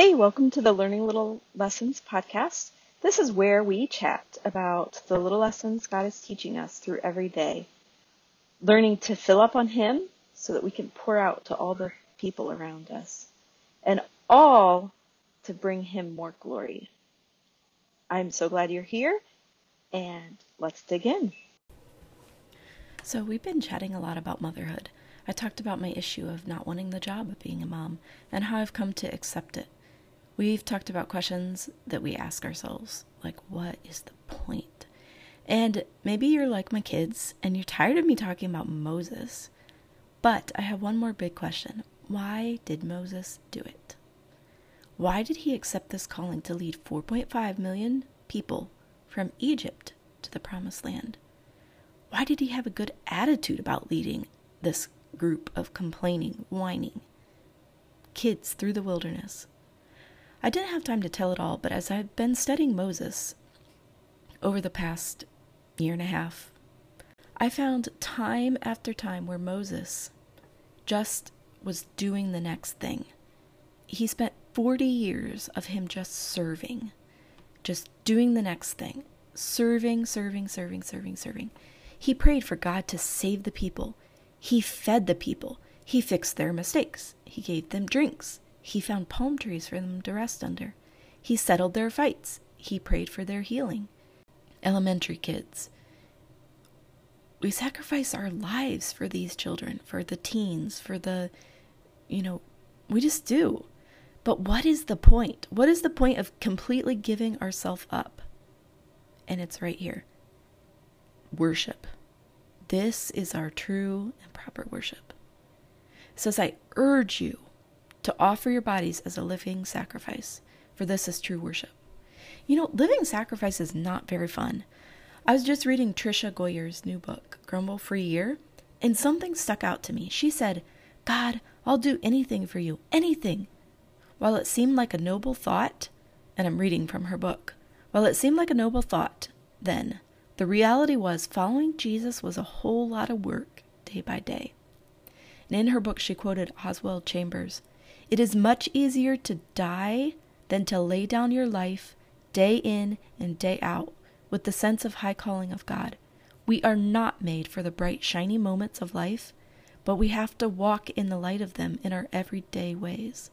Hey, welcome to the Learning Little Lessons podcast. This is where we chat about the little lessons God is teaching us through every day, learning to fill up on Him so that we can pour out to all the people around us, and all to bring Him more glory. I'm so glad you're here, and let's dig in. So, we've been chatting a lot about motherhood. I talked about my issue of not wanting the job of being a mom and how I've come to accept it. We've talked about questions that we ask ourselves, like, what is the point? And maybe you're like my kids and you're tired of me talking about Moses. But I have one more big question Why did Moses do it? Why did he accept this calling to lead 4.5 million people from Egypt to the promised land? Why did he have a good attitude about leading this group of complaining, whining kids through the wilderness. I didn't have time to tell it all, but as I've been studying Moses over the past year and a half, I found time after time where Moses just was doing the next thing. He spent 40 years of him just serving, just doing the next thing, serving, serving, serving, serving, serving. He prayed for God to save the people. He fed the people. He fixed their mistakes. He gave them drinks. He found palm trees for them to rest under. He settled their fights. He prayed for their healing. Elementary kids. We sacrifice our lives for these children, for the teens, for the, you know, we just do. But what is the point? What is the point of completely giving ourselves up? And it's right here worship. This is our true and proper worship. Says, I urge you to offer your bodies as a living sacrifice, for this is true worship. You know, living sacrifice is not very fun. I was just reading Tricia Goyer's new book, Grumble Free Year, and something stuck out to me. She said, God, I'll do anything for you, anything. While it seemed like a noble thought, and I'm reading from her book, while it seemed like a noble thought then, the reality was, following Jesus was a whole lot of work day by day. And in her book, she quoted Oswald Chambers It is much easier to die than to lay down your life day in and day out with the sense of high calling of God. We are not made for the bright, shiny moments of life, but we have to walk in the light of them in our everyday ways.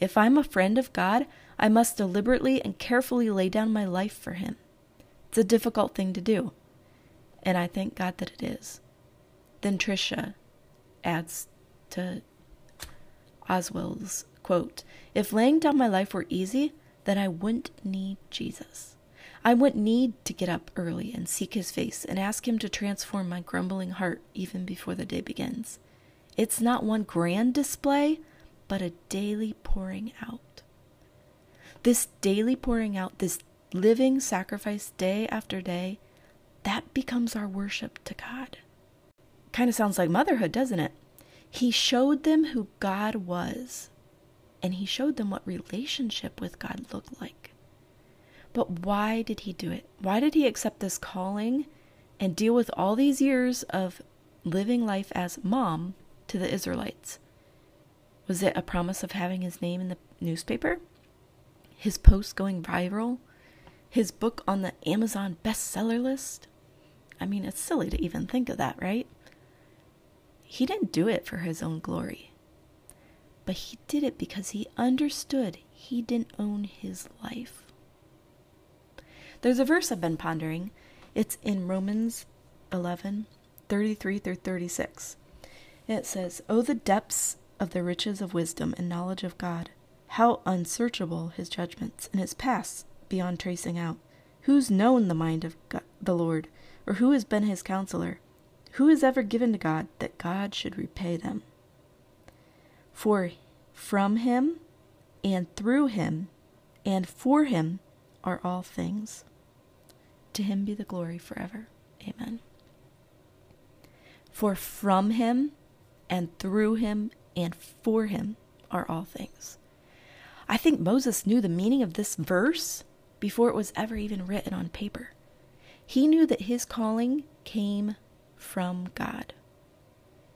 If I'm a friend of God, I must deliberately and carefully lay down my life for Him. It's a difficult thing to do. And I thank God that it is. Then Tricia adds to Oswald's quote If laying down my life were easy, then I wouldn't need Jesus. I wouldn't need to get up early and seek his face and ask him to transform my grumbling heart even before the day begins. It's not one grand display, but a daily pouring out. This daily pouring out, this living sacrifice day after day, that becomes our worship to God. Kind of sounds like motherhood, doesn't it? He showed them who God was, and he showed them what relationship with God looked like. But why did he do it? Why did he accept this calling and deal with all these years of living life as mom to the Israelites? Was it a promise of having his name in the newspaper? His post going viral? his book on the Amazon bestseller list. I mean, it's silly to even think of that, right? He didn't do it for his own glory, but he did it because he understood he didn't own his life. There's a verse I've been pondering. It's in Romans 11 33 through 36. It says, Oh, the depths of the riches of wisdom and knowledge of God! How unsearchable his judgments and his paths beyond tracing out. Who's known the mind of God, the Lord, or who has been his counselor? Who has ever given to God that God should repay them? For from him, and through him, and for him are all things. To him be the glory forever. Amen. For from him, and through him, and for him are all things. I think Moses knew the meaning of this verse before it was ever even written on paper. He knew that his calling came from God.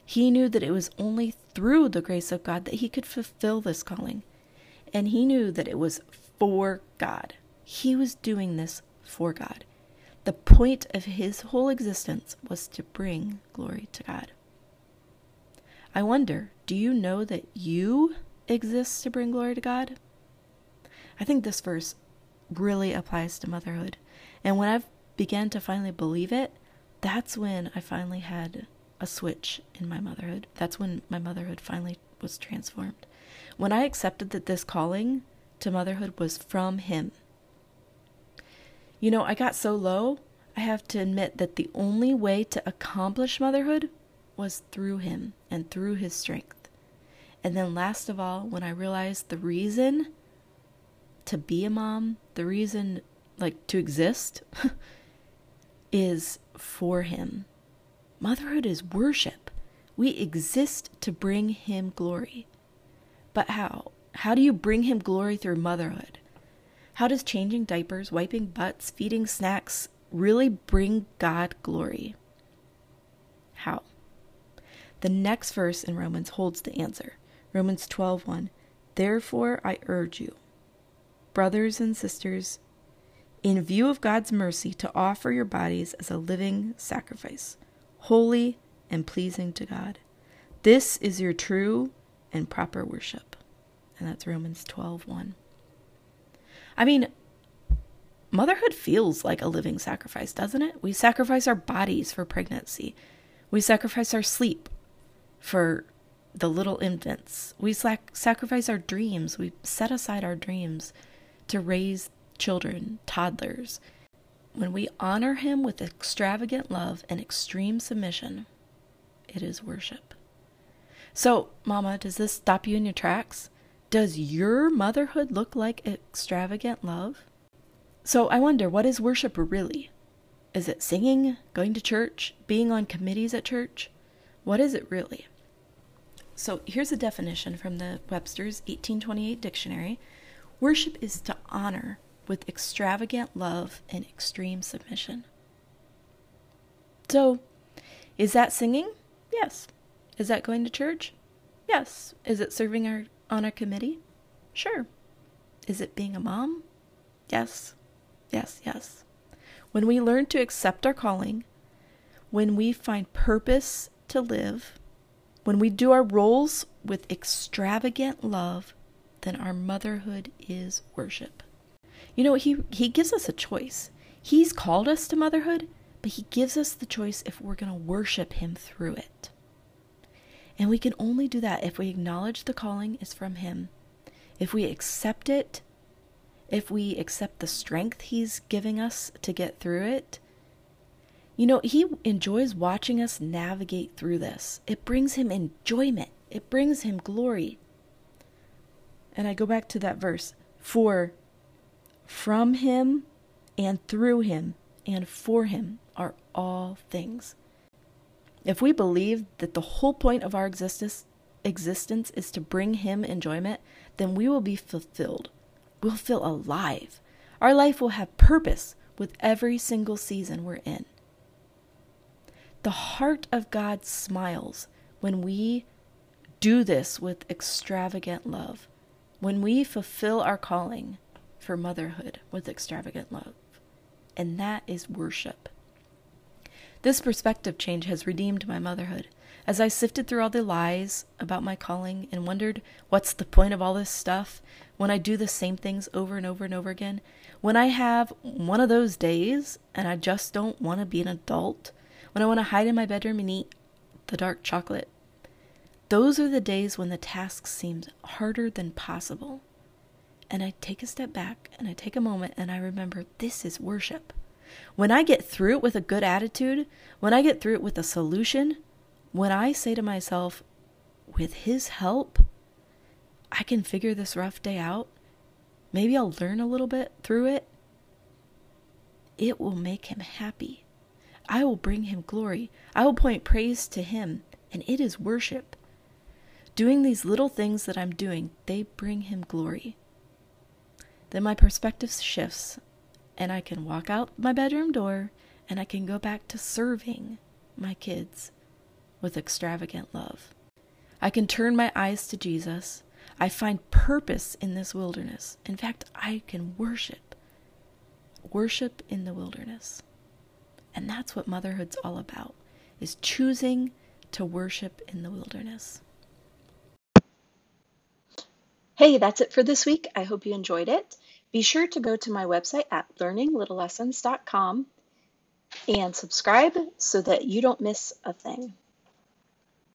He knew that it was only through the grace of God that he could fulfill this calling. And he knew that it was for God. He was doing this for God. The point of his whole existence was to bring glory to God. I wonder, do you know that you exist to bring glory to God? I think this verse really applies to motherhood. And when I began to finally believe it, that's when I finally had a switch in my motherhood. That's when my motherhood finally was transformed. When I accepted that this calling to motherhood was from Him. You know, I got so low, I have to admit that the only way to accomplish motherhood was through Him and through His strength. And then, last of all, when I realized the reason to be a mom, the reason, like, to exist, is for Him. Motherhood is worship. We exist to bring Him glory. But how? How do you bring Him glory through motherhood? How does changing diapers, wiping butts, feeding snacks really bring God glory? How? The next verse in Romans holds the answer. Romans 12:1 Therefore I urge you brothers and sisters in view of God's mercy to offer your bodies as a living sacrifice holy and pleasing to God. This is your true and proper worship. And that's Romans 12:1. I mean, motherhood feels like a living sacrifice, doesn't it? We sacrifice our bodies for pregnancy. We sacrifice our sleep for the little infants. We sac- sacrifice our dreams. We set aside our dreams to raise children, toddlers. When we honor Him with extravagant love and extreme submission, it is worship. So, Mama, does this stop you in your tracks? Does your motherhood look like extravagant love? So, I wonder, what is worship really? Is it singing, going to church, being on committees at church? What is it really? So, here's a definition from the Webster's 1828 dictionary Worship is to honor with extravagant love and extreme submission. So, is that singing? Yes. Is that going to church? Yes. Is it serving our on a committee? Sure. Is it being a mom? Yes. Yes, yes. When we learn to accept our calling, when we find purpose to live, when we do our roles with extravagant love, then our motherhood is worship. You know, he, he gives us a choice. He's called us to motherhood, but he gives us the choice if we're going to worship him through it. And we can only do that if we acknowledge the calling is from him, if we accept it, if we accept the strength he's giving us to get through it. You know, he enjoys watching us navigate through this. It brings him enjoyment, it brings him glory. And I go back to that verse for from him and through him and for him are all things. If we believe that the whole point of our existence existence is to bring him enjoyment, then we will be fulfilled. We'll feel alive. Our life will have purpose with every single season we're in. The heart of God smiles when we do this with extravagant love, when we fulfill our calling for motherhood with extravagant love. And that is worship. This perspective change has redeemed my motherhood. As I sifted through all the lies about my calling and wondered what's the point of all this stuff when I do the same things over and over and over again, when I have one of those days and I just don't want to be an adult, when I want to hide in my bedroom and eat the dark chocolate, those are the days when the task seems harder than possible and I take a step back and I take a moment and I remember this is worship. When I get through it with a good attitude, when I get through it with a solution, when I say to myself, with His help, I can figure this rough day out, maybe I'll learn a little bit through it, it will make Him happy. I will bring Him glory. I will point praise to Him, and it is worship. Doing these little things that I'm doing, they bring Him glory. Then my perspective shifts and I can walk out my bedroom door and I can go back to serving my kids with extravagant love. I can turn my eyes to Jesus. I find purpose in this wilderness. In fact, I can worship. Worship in the wilderness. And that's what motherhood's all about, is choosing to worship in the wilderness. Hey, that's it for this week. I hope you enjoyed it. Be sure to go to my website at learninglittlelessons.com and subscribe so that you don't miss a thing.